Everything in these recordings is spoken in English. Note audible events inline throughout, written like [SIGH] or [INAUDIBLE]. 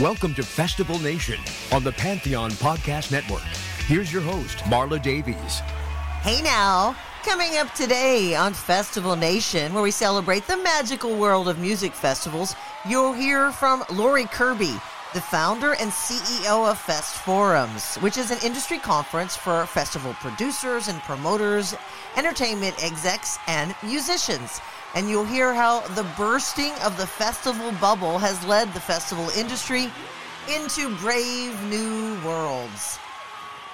Welcome to Festival Nation on the Pantheon Podcast Network. Here's your host, Marla Davies. Hey now, coming up today on Festival Nation, where we celebrate the magical world of music festivals, you'll hear from Laurie Kirby, the founder and CEO of Fest Forums, which is an industry conference for festival producers and promoters, entertainment execs, and musicians. And you'll hear how the bursting of the festival bubble has led the festival industry into brave new worlds.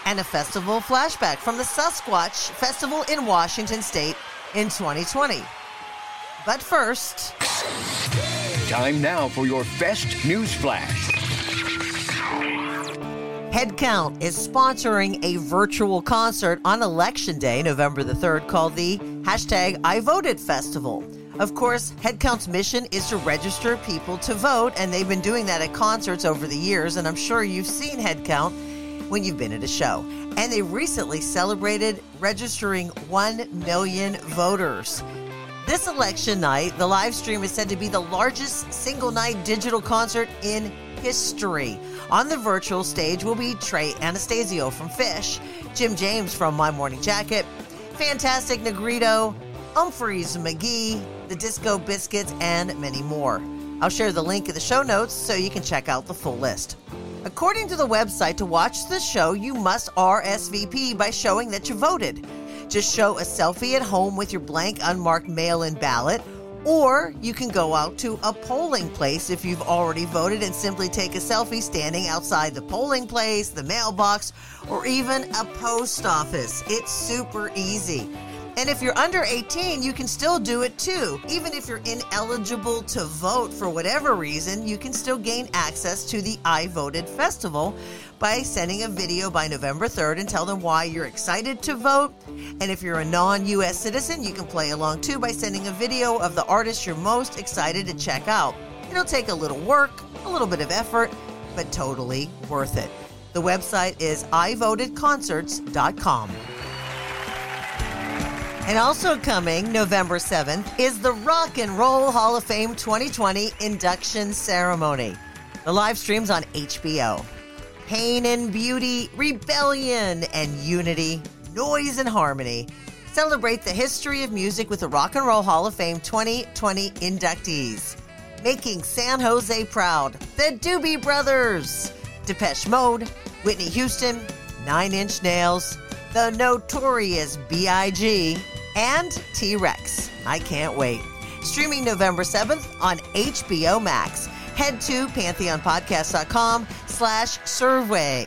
And a festival flashback from the Sasquatch Festival in Washington State in 2020. But first, Time now for your Fest News Flash. Headcount is sponsoring a virtual concert on Election Day, November the 3rd, called the hashtag I Voted Festival. Of course, Headcount's mission is to register people to vote, and they've been doing that at concerts over the years, and I'm sure you've seen Headcount when you've been at a show. And they recently celebrated registering 1 million voters. This election night, the live stream is said to be the largest single night digital concert in history. On the virtual stage will be Trey Anastasio from Phish, Jim James from My Morning Jacket, Fantastic Negrito, Umphrey's McGee, the Disco Biscuits, and many more. I'll share the link in the show notes so you can check out the full list. According to the website, to watch the show, you must RSVP by showing that you voted. Just show a selfie at home with your blank, unmarked mail in ballot, or you can go out to a polling place if you've already voted and simply take a selfie standing outside the polling place, the mailbox, or even a post office. It's super easy. And if you're under 18, you can still do it too. Even if you're ineligible to vote for whatever reason, you can still gain access to the I Voted Festival by sending a video by November 3rd and tell them why you're excited to vote. And if you're a non US citizen, you can play along too by sending a video of the artist you're most excited to check out. It'll take a little work, a little bit of effort, but totally worth it. The website is ivotedconcerts.com. And also coming November 7th is the Rock and Roll Hall of Fame 2020 induction ceremony. The live streams on HBO. Pain and beauty, rebellion and unity, noise and harmony. Celebrate the history of music with the Rock and Roll Hall of Fame 2020 inductees. Making San Jose proud, the Doobie Brothers, Depeche Mode, Whitney Houston, Nine Inch Nails, the Notorious B.I.G., and T Rex. I can't wait. Streaming November 7th on HBO Max. Head to pantheonpodcast.com slash survey.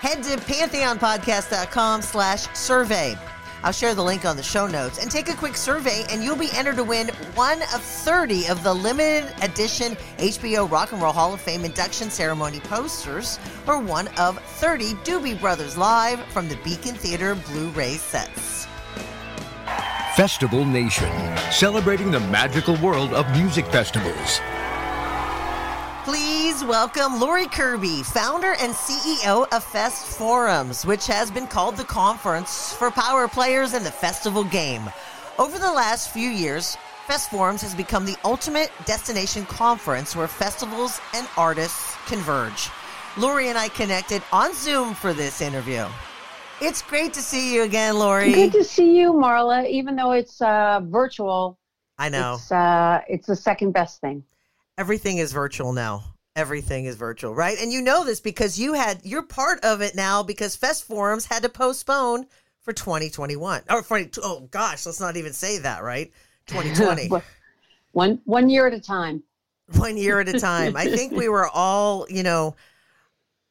Head to pantheonpodcast.com slash survey. I'll share the link on the show notes and take a quick survey, and you'll be entered to win one of 30 of the limited edition HBO Rock and Roll Hall of Fame induction ceremony posters, or one of 30 Doobie Brothers Live from the Beacon Theater Blu ray sets. Festival Nation, celebrating the magical world of music festivals. Please welcome Laurie Kirby, founder and CEO of Fest Forums, which has been called the conference for power players in the festival game. Over the last few years, Fest Forums has become the ultimate destination conference where festivals and artists converge. Laurie and I connected on Zoom for this interview. It's great to see you again, Laurie. Good to see you, Marla. Even though it's uh, virtual, I know. it's uh, it's the second best thing. everything is virtual now. Everything is virtual, right? And you know this because you had you're part of it now because Fest Forums had to postpone for 2021 or 20, oh gosh, let's not even say that, right? [LAUGHS] 2020, one one year at a time. one year at a time. I think we were all, you know,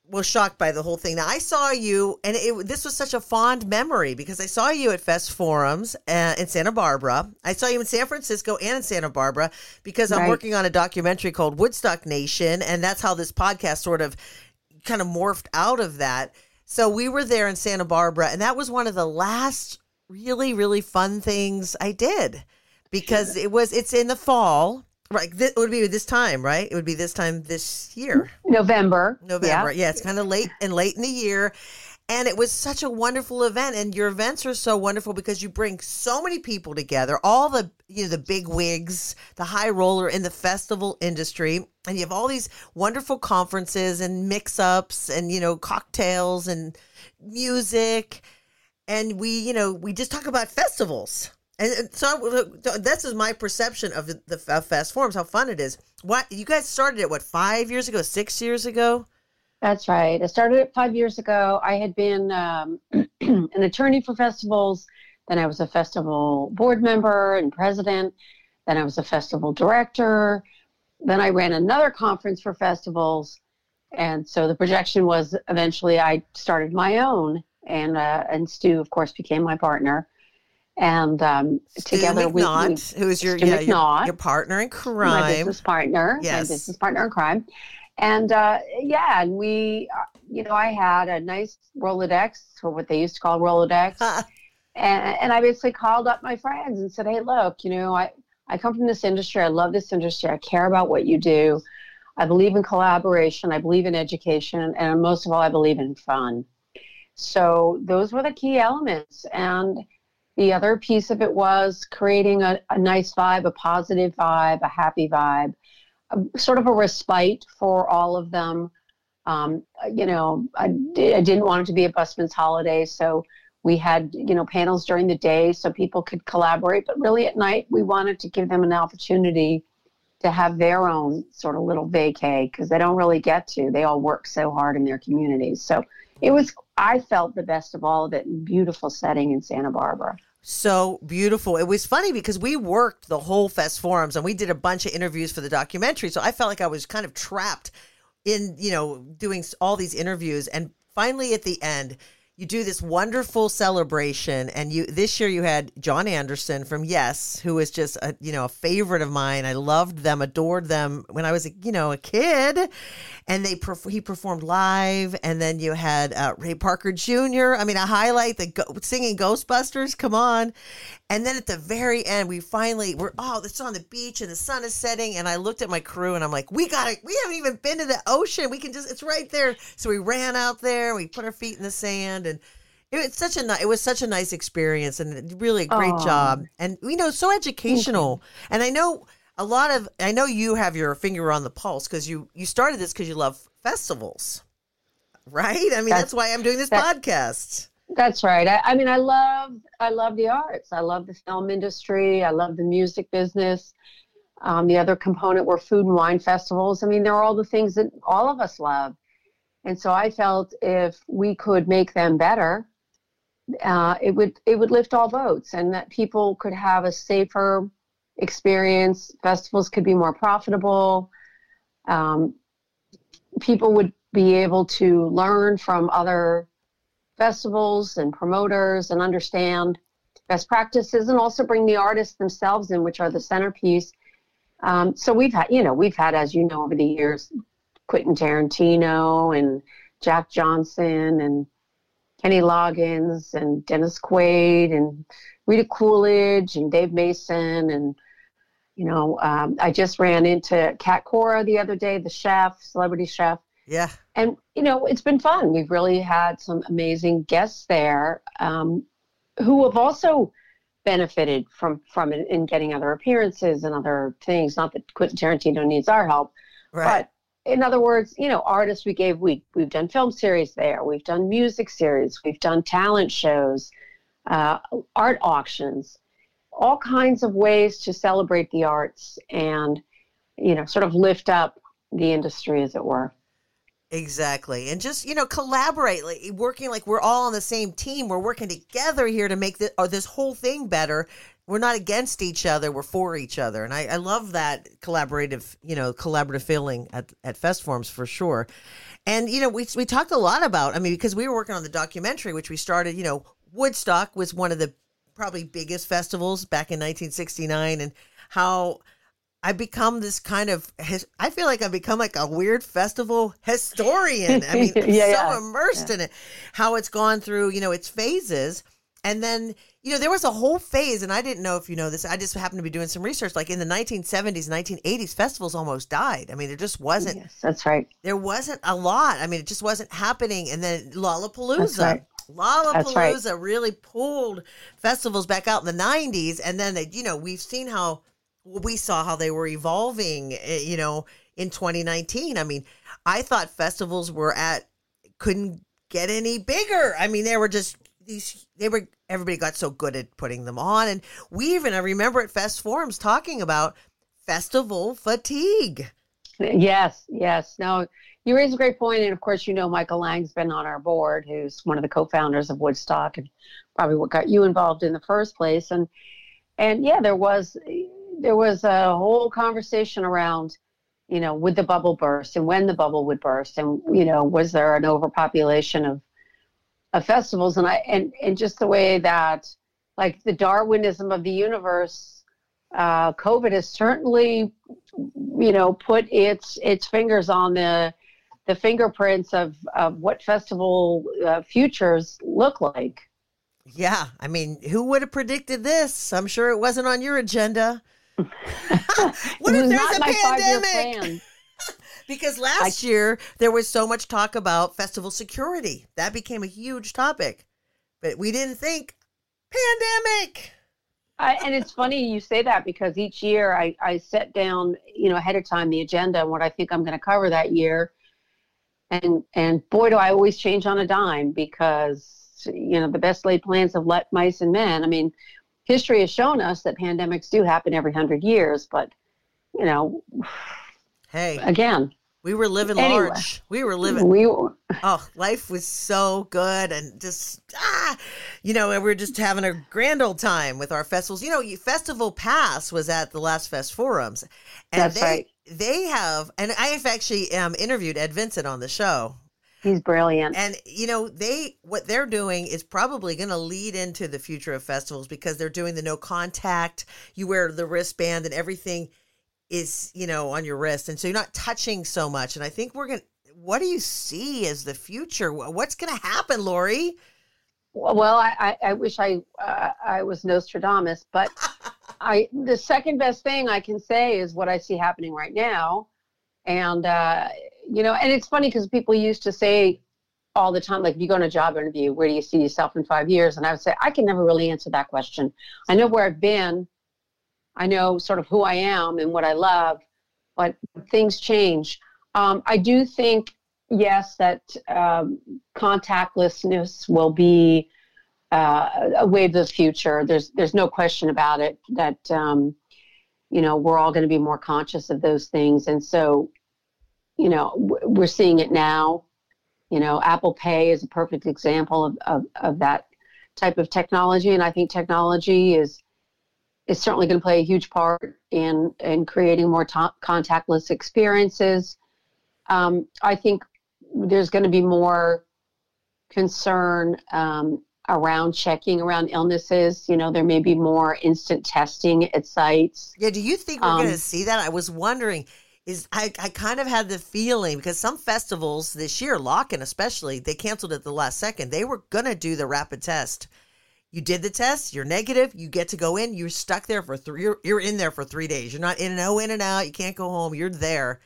was shocked by the whole thing. Now I saw you, and it, this was such a fond memory because I saw you at Fest Forums uh, in Santa Barbara. I saw you in San Francisco and in Santa Barbara because I'm Right. working on a documentary called Woodstock Nation, and that's how this podcast sort of kind of morphed out of that. So we were there in Santa Barbara, and that was one of the last really, really fun things I did because it was it's in the fall. Right, this, it would be this time, right? It would be this time this year. November. November. Yeah. Yeah, it's kind of late and late in the year. And it was such a wonderful event. And your events are so wonderful because you bring so many people together, all the you know, the big wigs, the high roller in the festival industry. And you have all these wonderful conferences and mix ups and, you know, cocktails and music. And we, you know, we just talk about festivals. And so this is my perception of the, Fest Forums, how fun it is. What you guys started it? What five years ago? Six years ago? That's right. I started it five years ago. I had been um, [CLEARS THROAT] an attorney for festivals. Then I was a festival board member and president. Then I was a festival director. Then I ran another conference for festivals. And so the projection was eventually I started my own, and uh, and Stu, of course, became my partner and um, together McNaught, we, we who's your, yeah, your, your partner in crime, my business partner, yes. my business partner in crime, and uh, yeah, and we, uh, you know, I had a nice Rolodex, or what they used to call Rolodex, [LAUGHS] and, and I basically called up my friends and said, hey, look, you know, I I come from this industry, I love this industry, I care about what you do, I believe in collaboration, I believe in education, and most of all, I believe in fun. So those were the key elements, and the other piece of it was creating a, a nice vibe, a positive vibe, a happy vibe, a, sort of a respite for all of them. Um, you know, I, I didn't want it to be a busman's holiday, so we had you know panels during the day so people could collaborate, but really at night we wanted to give them an opportunity to have their own sort of little vacay because they don't really get to. They all work so hard in their communities. So it was I felt the best of all of it in beautiful setting in Santa Barbara. So beautiful. It was funny because we worked the whole Fest Forums and we did a bunch of interviews for the documentary. So I felt like I was kind of trapped in, you know, doing all these interviews. And finally at the end, you do this wonderful celebration and you this year you had Jon Anderson from Yes who was just a you know a favorite of mine. I loved them adored them when I was a, you know a kid. And they he performed live and then you had uh, Ray Parker Jr. I mean a highlight the go- singing Ghostbusters come on and then at the very end we finally we're oh it's on the beach and the sun is setting. And I looked at my crew and I'm like we got it we haven't even been to the ocean. We can just it's right there. So we ran out there we put our feet in the sand and it was such a it was such a nice experience and really a great Aww. job. And you know so educational. And I know a lot of I know you have your finger on the pulse because you you started this because you love festivals right? I mean that's, that's why I'm doing this that, podcast that's right. I, I mean I love I love the arts. I love the film industry. I love the music business. Um, the other component were food and wine festivals. I mean they're all the things that all of us love. And so I felt if we could make them better, uh, it would it would lift all boats, and that people could have a safer experience. Festivals could be more profitable. Um, people would be able to learn from other festivals and promoters and understand best practices, and also bring the artists themselves in, which are the centerpiece. Um, so we've had, you know, we've had, as you know, over the years, Quentin Tarantino and Jack Johnson and Kenny Loggins and Dennis Quaid and Rita Coolidge and Dave Mason and you know um, I just ran into Cat Cora the other day, the chef, celebrity chef. Yeah. And you know it's been fun. We've really had some amazing guests there um, who have also benefited from from it in getting other appearances and other things. Not that Quentin Tarantino needs our help, right. but in other words, you know, artists we gave we we've done film series there, we've done music series, we've done talent shows, uh, art auctions, all kinds of ways to celebrate the arts and you know sort of lift up the industry, as it were. Exactly. And just, you know, collaborate, like working like we're all on the same team. We're working together here to make the, uh, this whole thing better we're not against each other we're for each other and I, I, love that collaborative you know collaborative feeling at, at fest forums for sure and you know we, we talked a lot about i mean because we were working on the documentary which we started you know woodstock was one of the probably biggest festivals back in 1969 and how I become this kind of I feel like I've become like a weird festival historian. I mean, [LAUGHS] yeah, so yeah. immersed yeah. in it. How it's gone through, you know, its phases And then, you know, there was a whole phase, and I didn't know if you know this. I just happened to be doing some research. Like in the 1970s, 1980s, festivals almost died. I mean, there just wasn't. Yes, that's right. There wasn't a lot. I mean, it just wasn't happening. And then Lollapalooza. Lollapalooza right. really pulled festivals back out in the 90s. And then, they, you know, we've seen how we saw how they were evolving, eh, you know, in 2019. I mean, I thought festivals were at, couldn't get any bigger. I mean, they were just these they were everybody got so good at putting them on and we even i remember at fest forums talking about festival fatigue Yes, yes. No, you raise a great point, and of course, you know Michael Lang's been on our board, who's one of the co-founders of Woodstock, and probably what got you involved in the first place. And and yeah, there was there was a whole conversation around, you know, would the bubble burst and when the bubble would burst, and you know, was there an overpopulation of of festivals? And I and and just the way that, like the Darwinism of the universe uh, COVID has certainly, you know, put its its fingers on the the fingerprints of of what festival uh, futures look like. yeah i mean who would have predicted this i'm sure it wasn't on your agenda [LAUGHS] what if there's a pandemic? [LAUGHS] because last year there was so much talk about festival security. That became a huge topic. But we didn't think pandemic! I, and it's funny you say that because each year I, I set down, you know, ahead of time the agenda and what I think I'm going to cover that year. And and boy, do I always change on a dime because you know the best laid plans have let mice and men. I mean, history has shown us that pandemics do happen every hundred years, but you know, hey again, we were living Anyway. large we were living we Oh, life was so good and just ah, you know, and we are just having a grand old time with our festivals. You know, Festival Pass was at the last Fest Forums, and That's they right. they have, and I've actually um, interviewed Ed Vincent on the show, he's brilliant. and you know, they what they're doing is probably going to lead into the future of festivals because they're doing the no contact. You wear the wristband and everything is you know on your wrist, and so you're not touching so much. And I think we're gonna. What do you see as the future? What's going to happen, Laurie? Well, I, I, I wish I uh, I was Nostradamus, but [LAUGHS] I the second best thing I can say is what I see happening right now, and uh, you know, and it's funny because people used to say all the time, like, you go on a job interview, where do you see yourself in five years? And I would say I can never really answer that question. I know where I've been, I know sort of who I am and what I love, but things change. Um, I do think yes that um, contactlessness will be uh, a wave of the future. There's there's no question about it that um, you know we're all going to be more conscious of those things, and so you know we're seeing it now. You know, Apple Pay is a perfect example of, of, of that type of technology, and I think technology is is certainly going to play a huge part in in creating more to- contactless experiences. Um, I think there's going to be more concern um, around checking around illnesses. You know, there may be more instant testing at sites. Yeah, do you think we're Um, going to see that? I was wondering. Is I, I kind of had the feeling because some festivals this year, Lockn' especially, they canceled at the last second. They were gonna do the rapid test. You did the test, you're negative, you get to go in. You're stuck there for three. You're, you're in there for three days. You're not in and out, in and out. You can't go home. You're there.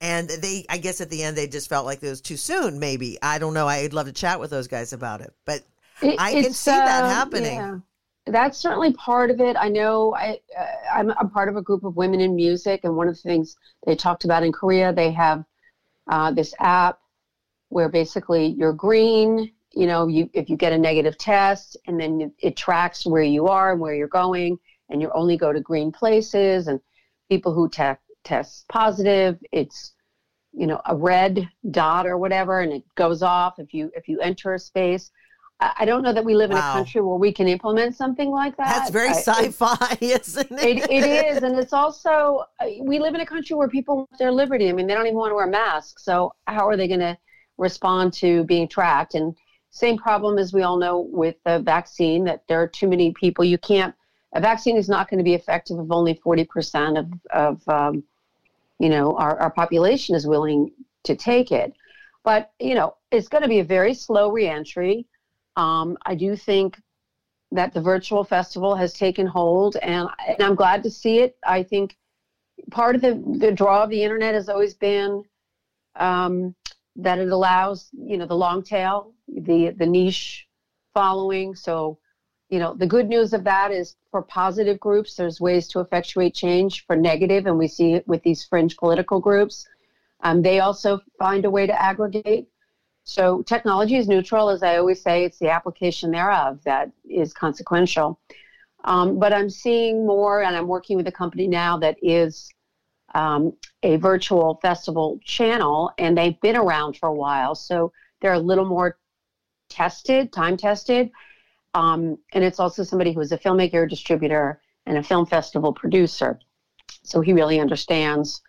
And they, I guess, at the end, they just felt like it was too soon. Maybe I don't know. I'd love to chat with those guys about it, but It- I can see that uh, happening. yeah. That's certainly part of it. I know I, uh, I'm, I'm part of a group of women in music, and one of the things they talked about in Korea, they have uh, this app where basically you're green. You know, you if you get a negative test, and then it, it tracks where you are and where you're going, and you only go to green places. And people who te- test positive, it's you know a red dot or whatever, and it goes off if you if you enter a space. I don't know that we live in a country where we can implement something like that. That's very sci-fi, [LAUGHS] isn't it? it, it is, and it's also uh, we live in a country where people want their liberty. I mean, they don't even want to wear masks. So how are they going to respond to being tracked? And same problem as we all know with the vaccine that there are too many people. You can't. A vaccine is not going to be effective if only forty percent of of um, you know our, our population is willing to take it. But you know, it's going to be a very slow reentry. Um, I do think that the virtual festival has taken hold, and, and I'm glad to see it. I think part of the, the draw of the internet has always been um, that it allows, you know, the long tail, the the niche following. So, you know, the good news of that is for positive groups, there's ways to effectuate change. For negative, and we see it with these fringe political groups, um, they also find a way to aggregate. So technology is neutral, as I always say. It's the application thereof that is consequential. Um, but I'm seeing more, and I'm working with a company now that is um, a virtual festival channel, and they've been around for a while, so they're a little more tested, time tested. Um, and it's also somebody who is a filmmaker, distributor, and a film festival producer. So he really understands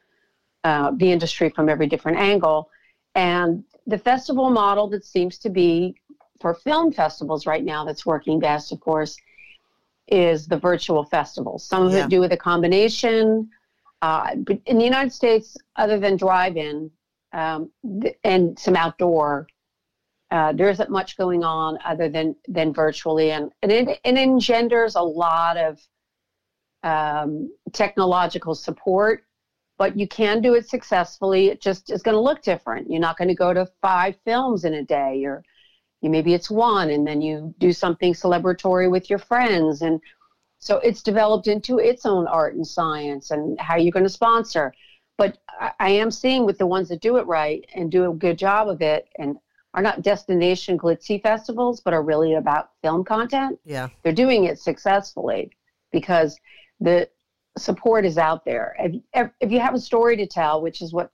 uh, the industry from every different angle. And the festival model that seems to be for film festivals right now that's working best, of course, is the virtual festivals. Some of yeah. it do with a combination. Uh, but in the United States, other than drive-in um, and some outdoor, uh, there isn't much going on other than than virtually, and and it, it engenders a lot of um, technological support but you can do it successfully. It just is going to look different. You're not going to go to five films in a day, or you maybe it's one, and then you do something celebratory with your friends, and so it's developed into its own art and science, and how you're going to sponsor. But I, I am seeing with the ones that do it right and do a good job of it, and are not destination glitzy festivals, but are really about film content. Yeah, they're doing it successfully because the support is out there. If, if you have a story to tell, which is what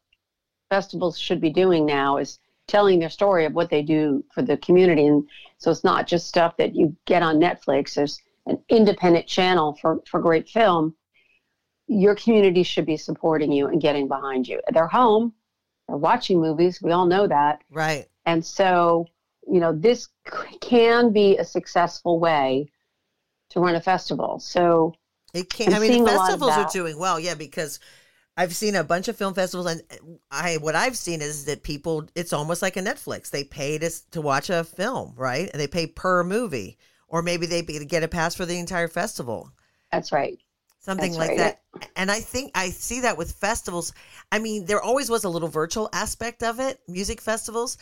festivals should be doing now, is telling their story of what they do for the community. And so it's not just stuff that you get on Netflix. There's an independent channel for, for great film. Your community should be supporting you and getting behind you. They're home, they're watching movies. We all know that. Right. And so, you know, this can be a successful way to run a festival. So it can't. I'm mean, festivals are doing well, yeah, because I've seen a bunch of film festivals, and I what I've seen is that people. It's almost like a Netflix. They pay to to watch a film, right? And they pay per movie, or maybe they get a pass for the entire festival. That's right. Something That's like right. that. And I think I see that with festivals. I mean, there always was a little virtual aspect of it, music festivals.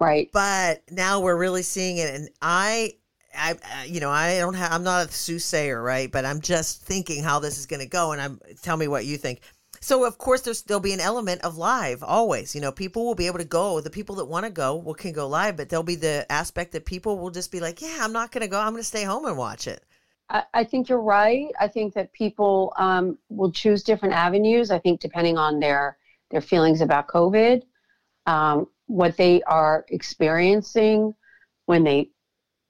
Right. But now we're really seeing it. And I I, you know, I don't have, I'm not a soothsayer, right? But I'm just thinking how this is going to go, and I'm tell me what you think. So of course there's there'll be an element of live always. You know, people will be able to go. The people that want to go will can go live, but there'll be the aspect that people will just be like, yeah, I'm not going to go. I'm going to stay home and watch it. I, I think you're right. I think that people um, will choose different avenues. I think depending on their their feelings about COVID, um, what they are experiencing when they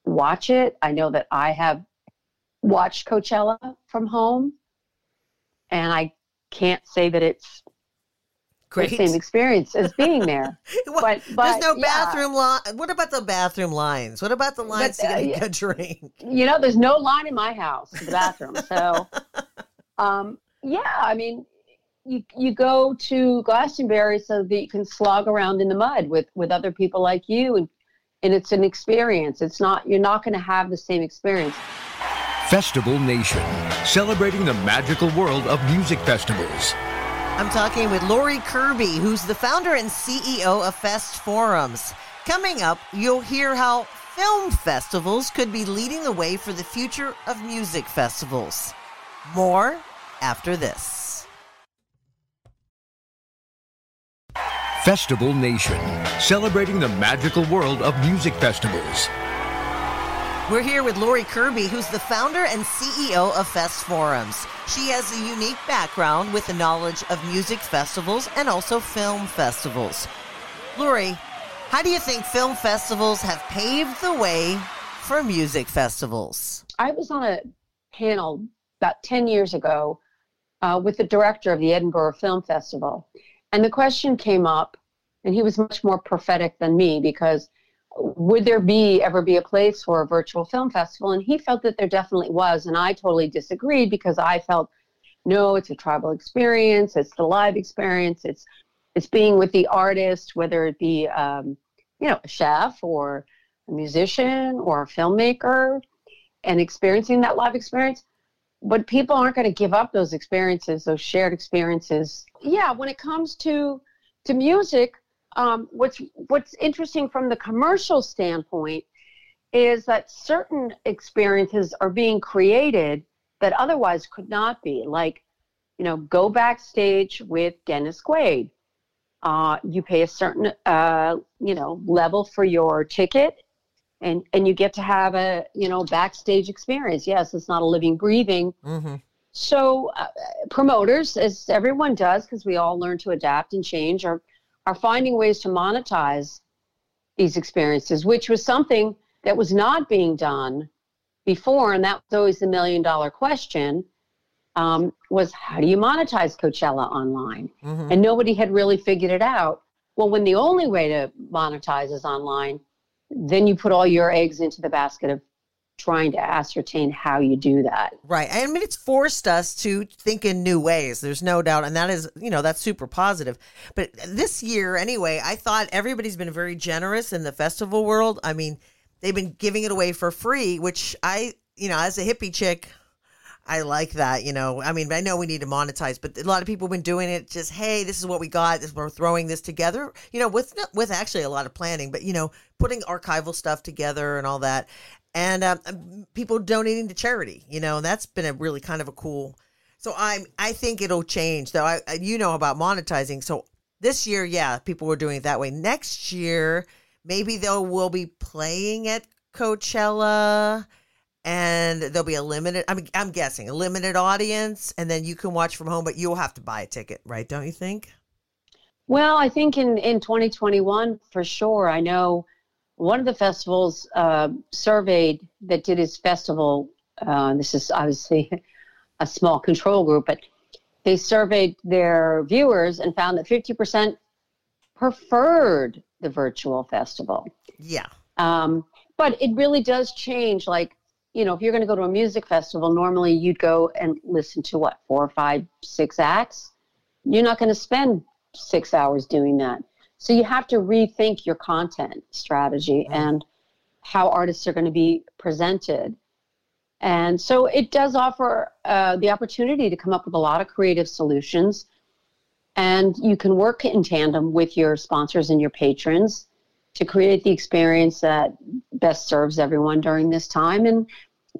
watch it. I know that I have watched Coachella from home, and I can't say that it's Great. the same experience as being there. [LAUGHS] well, but, but, there's no bathroom line. What about the bathroom lines? What about the lines but, uh, to get a drink? You know, there's no line in my house for the bathroom. So, [LAUGHS] um, yeah, I mean, you you go to Glastonbury so that you can slog around in the mud with with other people like you and and it's an experience. It's not you're not going to have the same experience. Festival Nation, celebrating the magical world of music festivals. I'm talking with Laurie Kirby, who's the founder and CEO of Fest Forums. Coming up, you'll hear how film festivals could be leading the way for the future of music festivals. More after this. Festival Nation, celebrating the magical world of music festivals. We're here with Laurie Kirby, who's the founder and CEO of Fest Forums. She has a unique background with the knowledge of music festivals and also film festivals. Laurie, how do you think film festivals have paved the way for music festivals? I was on a panel about 10 years ago uh, with the director of the Edinburgh Film Festival. And the question came up, and he was much more prophetic than me because would there be ever be a place for a virtual film festival? And he felt that there definitely was, and I totally disagreed because I felt no, it's a tribal experience, it's the live experience, it's it's being with the artist, whether it be um, you know a chef or a musician or a filmmaker, and experiencing that live experience. But people aren't going to give up those experiences, those shared experiences. Yeah, when it comes to to music, um, what's what's interesting from the commercial standpoint is that certain experiences are being created that otherwise could not be. Like, you know, go backstage with Dennis Quaid. Uh, you pay a certain, uh, you know, level for your ticket, and and you get to have a, you know, backstage experience. Yes, it's not a living, breathing. Mm-hmm. So, uh, promoters, as everyone does, because we all learn to adapt and change, are are finding ways to monetize these experiences, which was something that was not being done before, and that was always the million dollar question. Um, was how do you monetize Coachella online? Mm-hmm. And nobody had really figured it out. Well, when the only way to monetize is online, then you put all your eggs into the basket of trying to ascertain how you do that. Right. I mean, it's forced us to think in new ways. There's no doubt. And that is, you know, that's super positive. But this year, anyway, I thought everybody's been very generous in the festival world. I mean, they've been giving it away for free, which I, you know, as a hippie chick, I like that. You know, I mean, I know we need to monetize, but a lot of people have been doing it. Just hey, this is what we got. This we're throwing this together. You know, with with actually a lot of planning, but you know, putting archival stuff together and all that, and um, people donating to charity. You know, that's been a really kind of a cool. So I'm I think it'll change. Though I you know about monetizing. So this year, yeah, people were doing it that way. Next year maybe they'll will be playing at Coachella and there'll be a limited I mean I'm guessing a limited audience and then you can watch from home but you'll have to buy a ticket, right? Don't you think? Well, I think in in 2021 for sure. I know one of the festivals uh, surveyed that did his festival. Uh, this is obviously [LAUGHS] a small control group, but they surveyed their viewers and found that 50% preferred the virtual festival. Yeah. Um, but it really does change. Like, you know, if you're going to go to a music festival, normally you'd go and listen to what, four, five, six acts. You're not going to spend six hours doing that. So you have to rethink your content strategy and how artists are going to be presented. And so it does offer uh, the opportunity to come up with a lot of creative solutions and you can work in tandem with your sponsors and your patrons to create the experience that best serves everyone during this time. And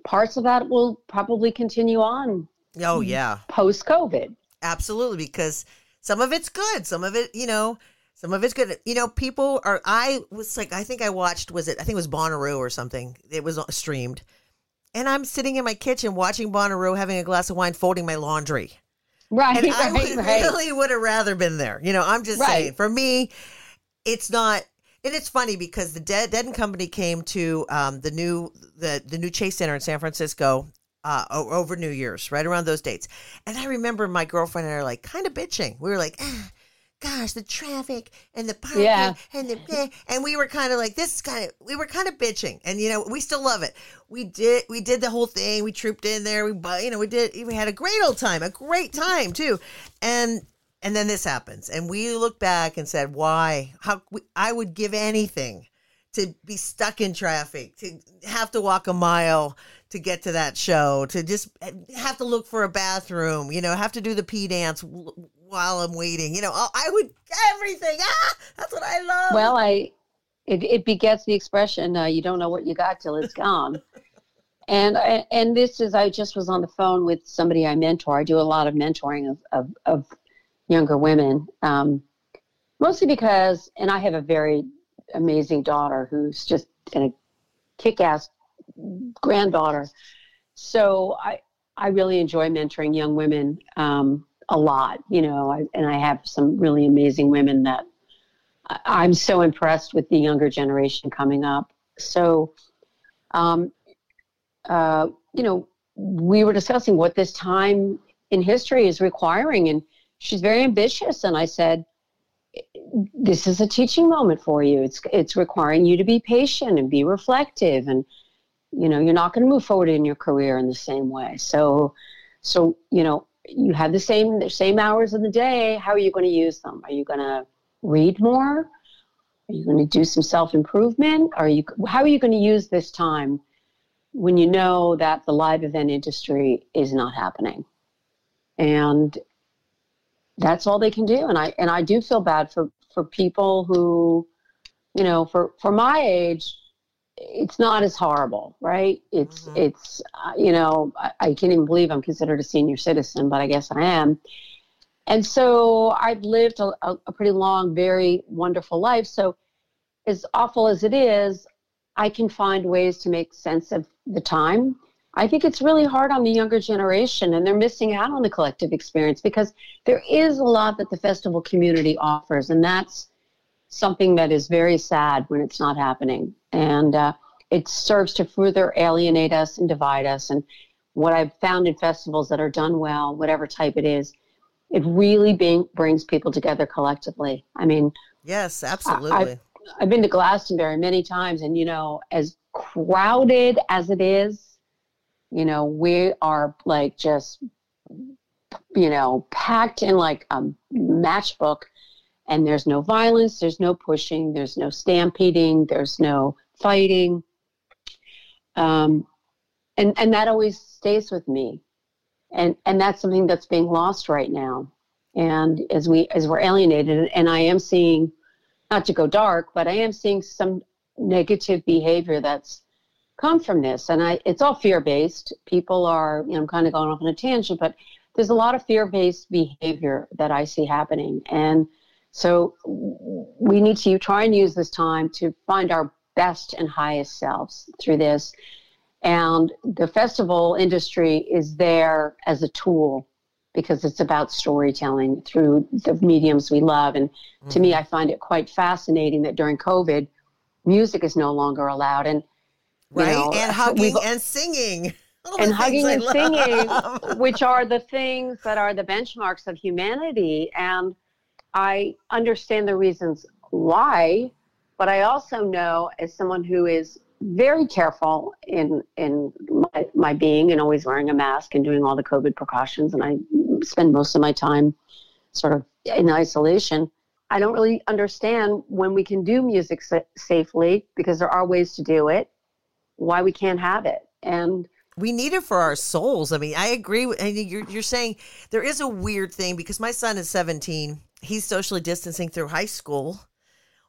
parts of that will probably continue on. Oh, yeah. Post COVID. Absolutely. Because some of it's good. Some of it, you know, some of it's good. You know, people are, I was like, I think I watched, was it, I think it was Bonnaroo or something. It was uh, streamed. And I'm sitting in my kitchen watching Bonnaroo having a glass of wine, folding my laundry. Right, and [LAUGHS] right, I would, right. really would have rather been there. You know, I'm just right. saying. For me, it's not. And it's funny because the Dead Dead and Company came to um, the new the the new Chase Center in San Francisco uh, over New Year's, right around those dates. And I remember my girlfriend and I are like kind of bitching. We were like, ah, gosh, the traffic and the parking yeah. and the eh, and we were kind of like this is kind of we were kind of bitching, and you know we still love it. We did we did the whole thing. We trooped in there. We you know we did we had a great old time, a great time too, and and then this happens, and we look back and said, why? How I would give anything to be stuck in traffic, to have to walk a mile to get to that show, to just have to look for a bathroom, you know, have to do the pee dance while I'm waiting. You know, I would everything. Ah, that's what I love. Well, I it, it begets the expression uh, you don't know what you got till it's gone. [LAUGHS] and and this is I just was on the phone with somebody I mentor. I do a lot of mentoring of of, of younger women, um, mostly because, and I have a very amazing daughter who's just a kick-ass granddaughter. So I I really enjoy mentoring young women. Um, a lot, you know, I, and I have some really amazing women that I, am so impressed with the younger generation coming up. So, um, uh, you know, we were discussing what this time in history is requiring, and she's very ambitious. And I said, "This is a teaching moment for you. It's it's requiring you to be patient and be reflective, and you know, you're not going to move forward in your career in the same way. So, so you know, you have the same the same hours of the day. How are you going to use them? Are you going to read more? Are you going to do some self improvement? Are you how are you going to use this time when you know that the live event industry is not happening. And that's all they can do. And I and I do feel bad for for people who, you know, for for my age, it's not as horrible, right? It's mm-hmm. it's uh, you know I, I, can't even believe I'm considered a senior citizen, but I guess I am. And so I've lived a, a pretty long, very wonderful life. So as awful as it is, I can find ways to make sense of the time. I think it's really hard on the younger generation, and they're missing out on the collective experience because there is a lot that the festival community offers, and that's something that is very sad when it's not happening. And uh, it serves to further alienate us and divide us. And what I've found in festivals that are done well, whatever type it is, it really being, brings people together collectively. I mean, yes, absolutely. I, I've, I've been to Glastonbury many times, and you know, as crowded as it is, you know, we are like just, you know, packed in like a matchbook and there's no violence, there's no pushing, there's no stampeding, there's no fighting. Um, and and that always stays with me. And and that's something that's being lost right now. And as we as we're alienated, and I am seeing, not to go dark, but I am seeing some negative behavior that's come from this. And I it's all fear based. People are, you know, I'm kind of going off on a tangent, but there's a lot of fear based behavior that I see happening. And so we need to try and use this time to find our best and highest selves through this. And the festival industry is there as a tool because it's about storytelling through the mediums we love. And mm-hmm. to me, mm-hmm. I find it quite fascinating that during COVID, music is no longer allowed. And right, know, and uh, hugging and singing. [LAUGHS] and hugging I and love. singing, [LAUGHS] which are the things that are the benchmarks of humanity. And I understand the reasons why, but I also know as someone who is very careful in in my, my being and always wearing a mask and doing all the COVID precautions, and I spend most of my time sort of in isolation. I don't really understand when we can do music sa- safely because there are ways to do it. Why we can't have it, and we need it for our souls. I mean, I agree. With, you're you're saying there is a weird thing because my son is 17 he's socially distancing through high school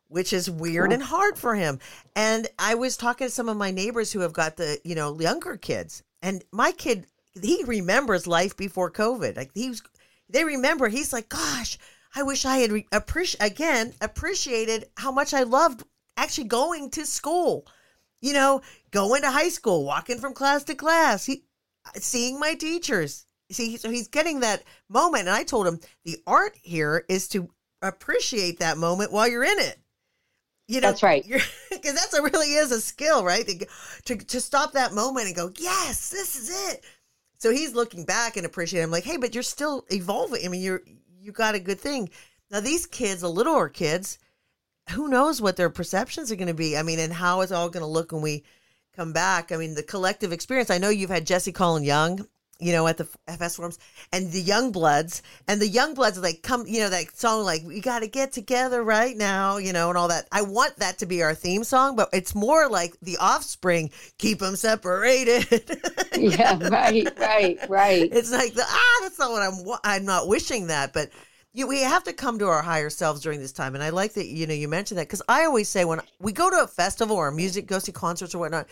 which is weird and hard for him. And I was talking to some of my neighbors who have got the, you know, younger kids. And my kid, he remembers life before COVID. Like he was they remember he's like, "Gosh, I wish I had re- appreciate again appreciated how much I loved actually going to school. You know, going to high school, walking from class to class, he, seeing my teachers, see, so he's getting that moment. And I told him the art here is to appreciate that moment while you're in it. You know, that's right. Because [LAUGHS] that's a really is a skill, right? To, to, to stop that moment and go, yes, this is it. So he's looking back and appreciating. I'm like, hey, but you're still evolving. I mean, you're you got a good thing. Now these kids, the littler kids, who knows what their perceptions are going to be? I mean, and how it's all going to look when we come back. I mean, the collective experience. I know you've had Jesse Colin Young you know, at the Fest Forums and the Youngbloods and the Youngbloods like come, you know, that song like we got to get together right now, you know, and all that. I want that to be our theme song, but it's more like the offspring, keep them separated. [LAUGHS] yeah, right, right, right. It's like the ah, that's not what I'm. I'm not wishing that, but you, we have to come to our higher selves during this time. And I like that you know you mentioned that because I always say when we go to a festival or a music, go see concerts or whatnot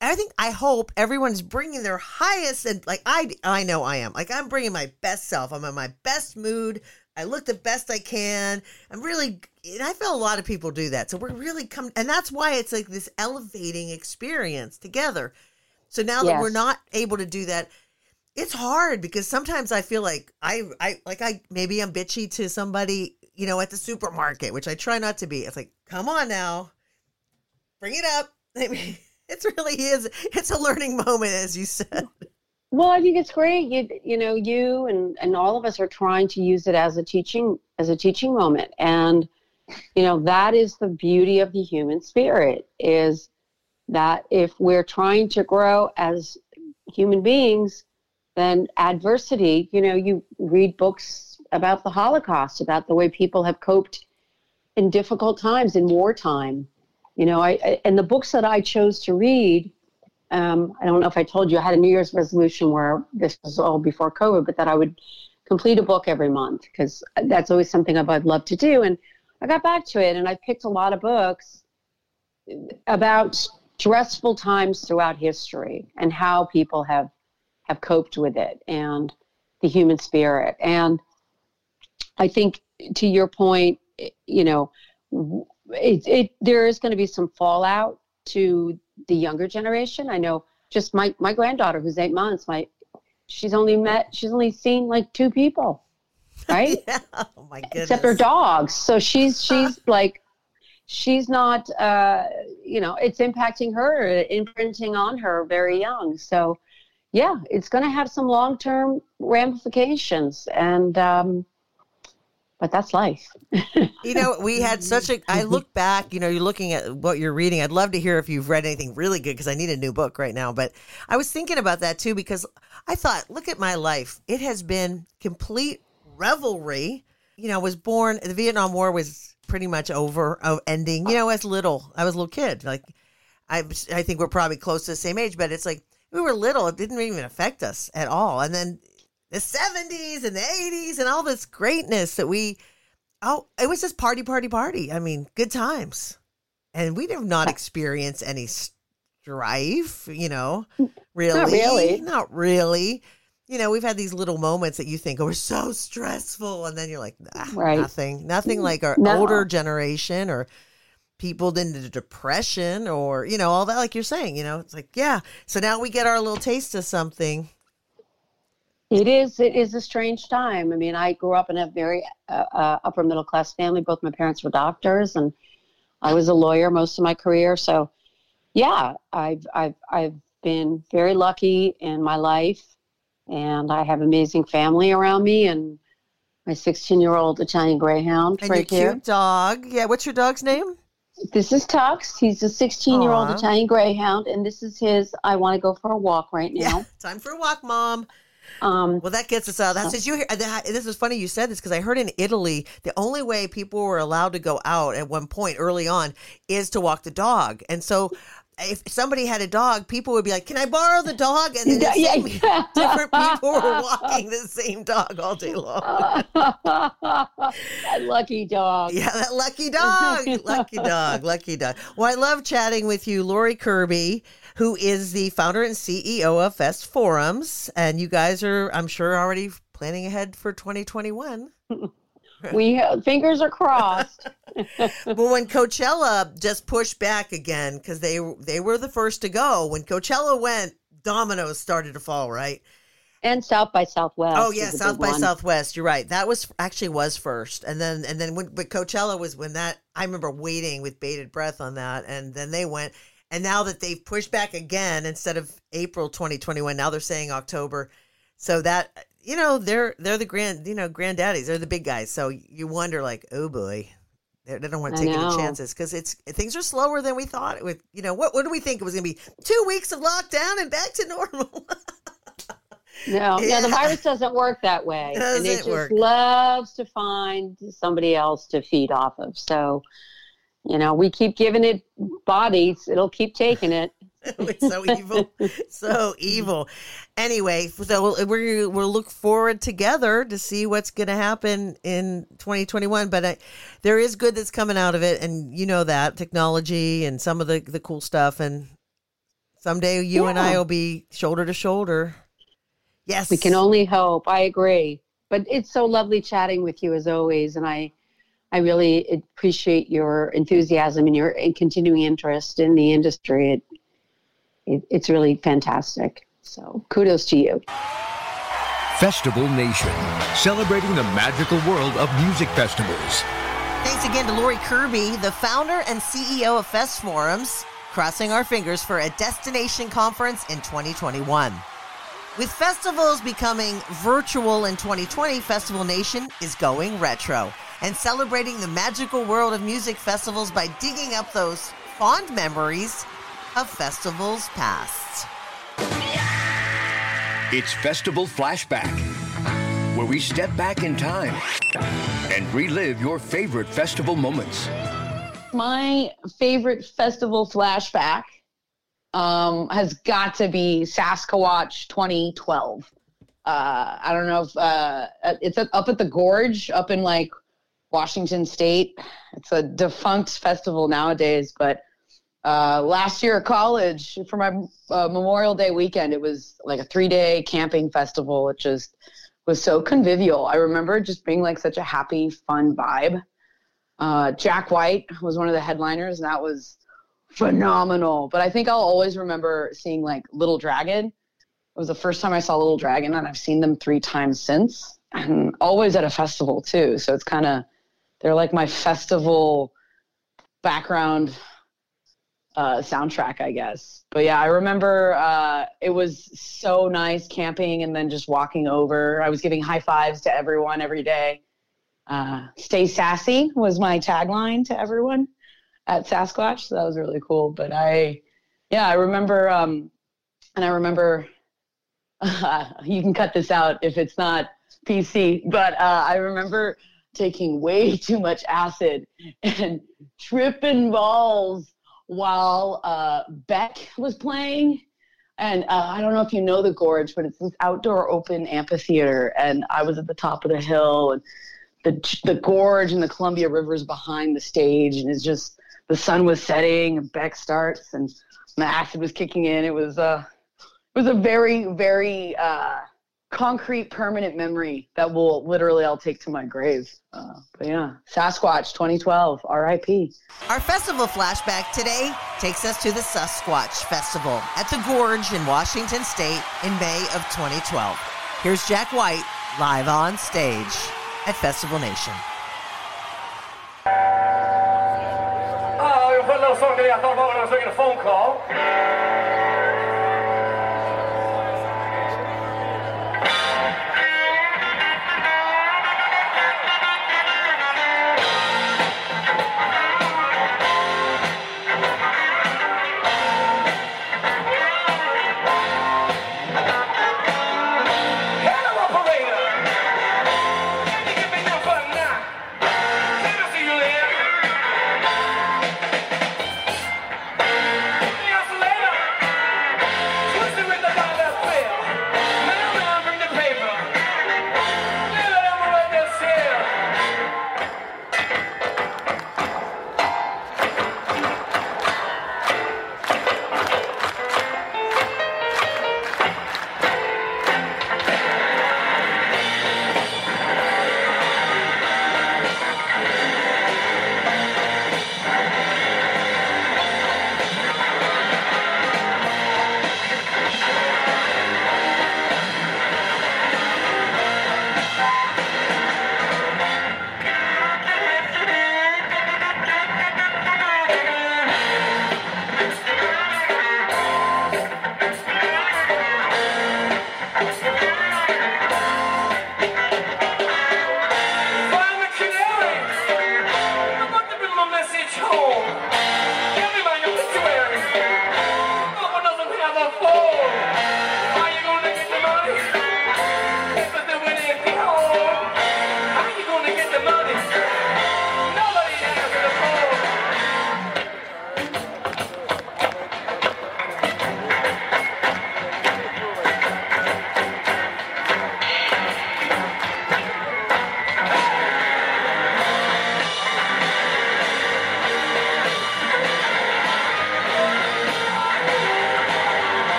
I think I hope everyone's bringing their highest and like I I know I am. Like I'm bringing my best self. I'm in my best mood. I look the best I can. I'm really and I feel a lot of people do that. So we're really come and that's why it's like this elevating experience together. So now yes. that we're not able to do that, it's hard because sometimes I feel like I I like I maybe I'm bitchy to somebody, you know, at the supermarket, which I try not to be. It's like, come on now. Bring it up. [LAUGHS] It's really is. It's a learning moment, as you said. Well, I think it's great. You you know, you and and all of us are trying to use it as a teaching as a teaching moment, and you know that is the beauty of the human spirit is that if we're trying to grow as human beings, then adversity. You know, you read books about the Holocaust, about the way people have coped in difficult times in wartime you know, I, I, and the books that I chose to read um, I don't know if I told you, I had a New Year's resolution where this was all before COVID, but that I would complete a book every month because that's always something I'd love to do. And I got back to it and I picked a lot of books about stressful times throughout history and how people have have coped with it and the human spirit. And I think to your point, you know, it, it there is going to be some fallout to the younger generation. I know just my my granddaughter who's eight months, my she's only met she's only seen like two people. Right? [LAUGHS] yeah. Oh my goodness. Except her dogs. So she's [LAUGHS] she's like she's not uh you know, it's impacting her, imprinting on her very young. So yeah, it's going to have some long-term ramifications and um but that's life. [LAUGHS] you know, we had such a. I look back, you know, you're looking at what you're reading. I'd love to hear if you've read anything really good because I need a new book right now. But I was thinking about that too because I thought, look at my life. It has been complete revelry. You know, I was born, the Vietnam War was pretty much over, of ending. You know, as little, I was a little kid. Like, I, I think we're probably close to the same age, but it's like we were little. It didn't even affect us at all. And then the 70s and the 80s and all this greatness that we oh it was just party party party i mean good times and we have not experienced any strife you know really not really not really you know we've had these little moments that you think oh, are so stressful and then you're like right. nothing nothing mm, like our no. older generation or people into depression or you know all that like you're saying you know it's like yeah so now we get our little taste of something it is. It is a strange time. I mean, I grew up in a very uh, uh, upper middle class family. Both my parents were doctors, and I was a lawyer most of my career. So, yeah, I've I've I've been very lucky in my life, and I have amazing family around me, and my 16 year old Italian Greyhound and right your here. cute dog. Yeah, what's your dog's name? This is Tux. He's a 16 year old Italian Greyhound, and this is his. I want to go for a walk right now. Yeah, [LAUGHS] time for a walk, mom. Um, well, that gets us out. That's you hear. This is funny you said this because I heard in Italy the only way people were allowed to go out at one point early on is to walk the dog, and so if somebody had a dog, people would be like, "Can I borrow the dog?" And then yeah, yeah. [LAUGHS] different people were [LAUGHS] walking the same dog all day long. that lucky dog. Yeah, that lucky dog. lucky [LAUGHS] dog. Lucky dog. Well, I love chatting with you, Laurie Kirby, who is the founder and CEO of Fest Forums, and you guys are, I'm sure, already planning ahead for 2021 we fingers are crossed. [LAUGHS] well, when Coachella just pushed back again because they they were the first to go. When Coachella went, dominoes started to fall, right? And South by Southwest. Oh yeah, South by one. Southwest. You're right. That was actually was first, and then and then when but Coachella was when that I remember waiting with bated breath on that, and then they went. And now that they've pushed back again, instead of April 2021, now they're saying October. So that you know they're they're the grand you know granddaddies they're the big guys. So you wonder like oh boy they, they don't want to take any chances because it's things are slower than we thought with you know what what do we think it was going to be? Two weeks of lockdown and back to [LAUGHS] normal. No yeah. the virus doesn't work that way it and it just work. loves to find somebody else to feed off of. So you know we keep giving it bodies it'll keep taking it [LAUGHS] it's so evil, so evil. Anyway, so we're we'll look forward together to see what's going to happen in 2021. But I, there is good that's coming out of it, and you know that technology and some of the the cool stuff. And someday you yeah. and I will be shoulder to shoulder. Yes, we can only hope. I agree. But it's so lovely chatting with you as always, and I. I really appreciate your enthusiasm and your continuing interest in the industry. It it, it's really fantastic. So kudos to you. Festival Nation, celebrating the magical world of music festivals. Thanks again to Laurie Kirby, the founder and CEO of Fest Forums, crossing our fingers for a destination conference in 2021. With festivals becoming virtual in 2020, Festival Nation is going retro and celebrating the magical world of music festivals by digging up those fond memories of festivals past. It's Festival Flashback, where we step back in time and relive your favorite festival moments. My favorite festival flashback um, has got to be Sasquatch 2012. Uh, I don't know if uh, it's up at the Gorge, up in like Washington State. It's a defunct festival nowadays, but uh, last year at college for my uh, Memorial Day weekend, it was like a three day camping festival. It just was so convivial. I remember just being like such a happy, fun vibe. Uh, Jack White was one of the headliners, and that was phenomenal. But I think I'll always remember seeing like Little Dragon. It was the first time I saw Little Dragon, and I've seen them three times since, and always at a festival too. So it's kind of they're like my festival background uh, soundtrack, I guess. But yeah, I remember uh, it was so nice camping and then just walking over. I was giving high fives to everyone every day. Uh, Stay sassy was my tagline to everyone at Sasquatch. So that was really cool. But I, yeah, I remember, um, and I remember, [LAUGHS] you can cut this out if it's not PC, but uh, I remember taking way too much acid and tripping balls while uh, Beck was playing. And uh, I don't know if you know the gorge, but it's this outdoor open amphitheater. And I was at the top of the hill, and the the gorge and the Columbia River is behind the stage, and it's just the sun was setting, and Beck starts, and the acid was kicking in. It was uh, it was a very very uh, concrete permanent memory that will literally I'll take to my grave. Uh, but yeah, Sasquatch 2012, RIP. Our festival flashback today takes us to the Sasquatch Festival at the Gorge in Washington State in May of 2012. Here's Jack White live on stage at Festival Nation. Oh, you put a little song I thought about when I was making a phone call.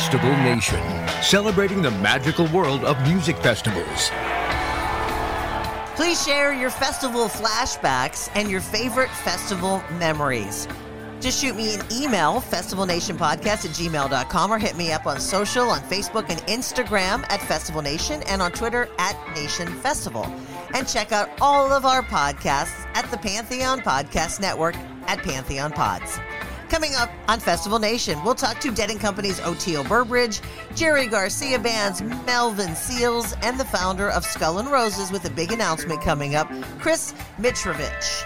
Festival Nation, celebrating the magical world of music festivals. Please share your festival flashbacks and your favorite festival memories. Just shoot me an email, festivalnationpodcast at gmail.com, or hit me up on social on Facebook and Instagram at Festival Nation and on Twitter at Nation Festival. And check out all of our podcasts at the Pantheon Podcast Network at Pantheon Pods. Coming up on Festival Nation, we'll talk to Dead and Company's Oteil Burbridge, Jerry Garcia Band's Melvin Seals, and the founder of Skull and Roses with a big announcement coming up, Chris Mitrovich.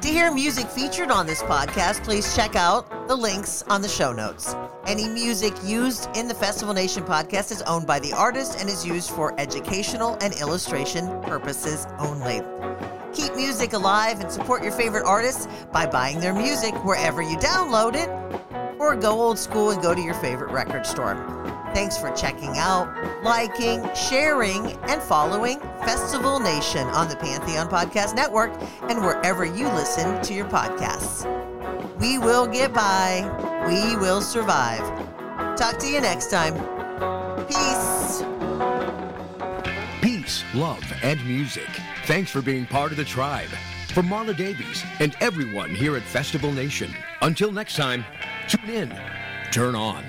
To hear music featured on this podcast, please check out the links on the show notes. Any music used in the Festival Nation podcast is owned by the artist and is used for educational and illustration purposes only. Music alive and support your favorite artists by buying their music wherever you download it, or go old school and go to your favorite record store. Thanks for checking out, liking, sharing, and following Festival Nation on the Pantheon Podcast Network and wherever you listen to your podcasts. We will get by. We will survive. Talk to you next time. Peace. Love, and music. Thanks for being part of the tribe. From Marla Davies and everyone here at Festival Nation. Until next time, tune in, turn on.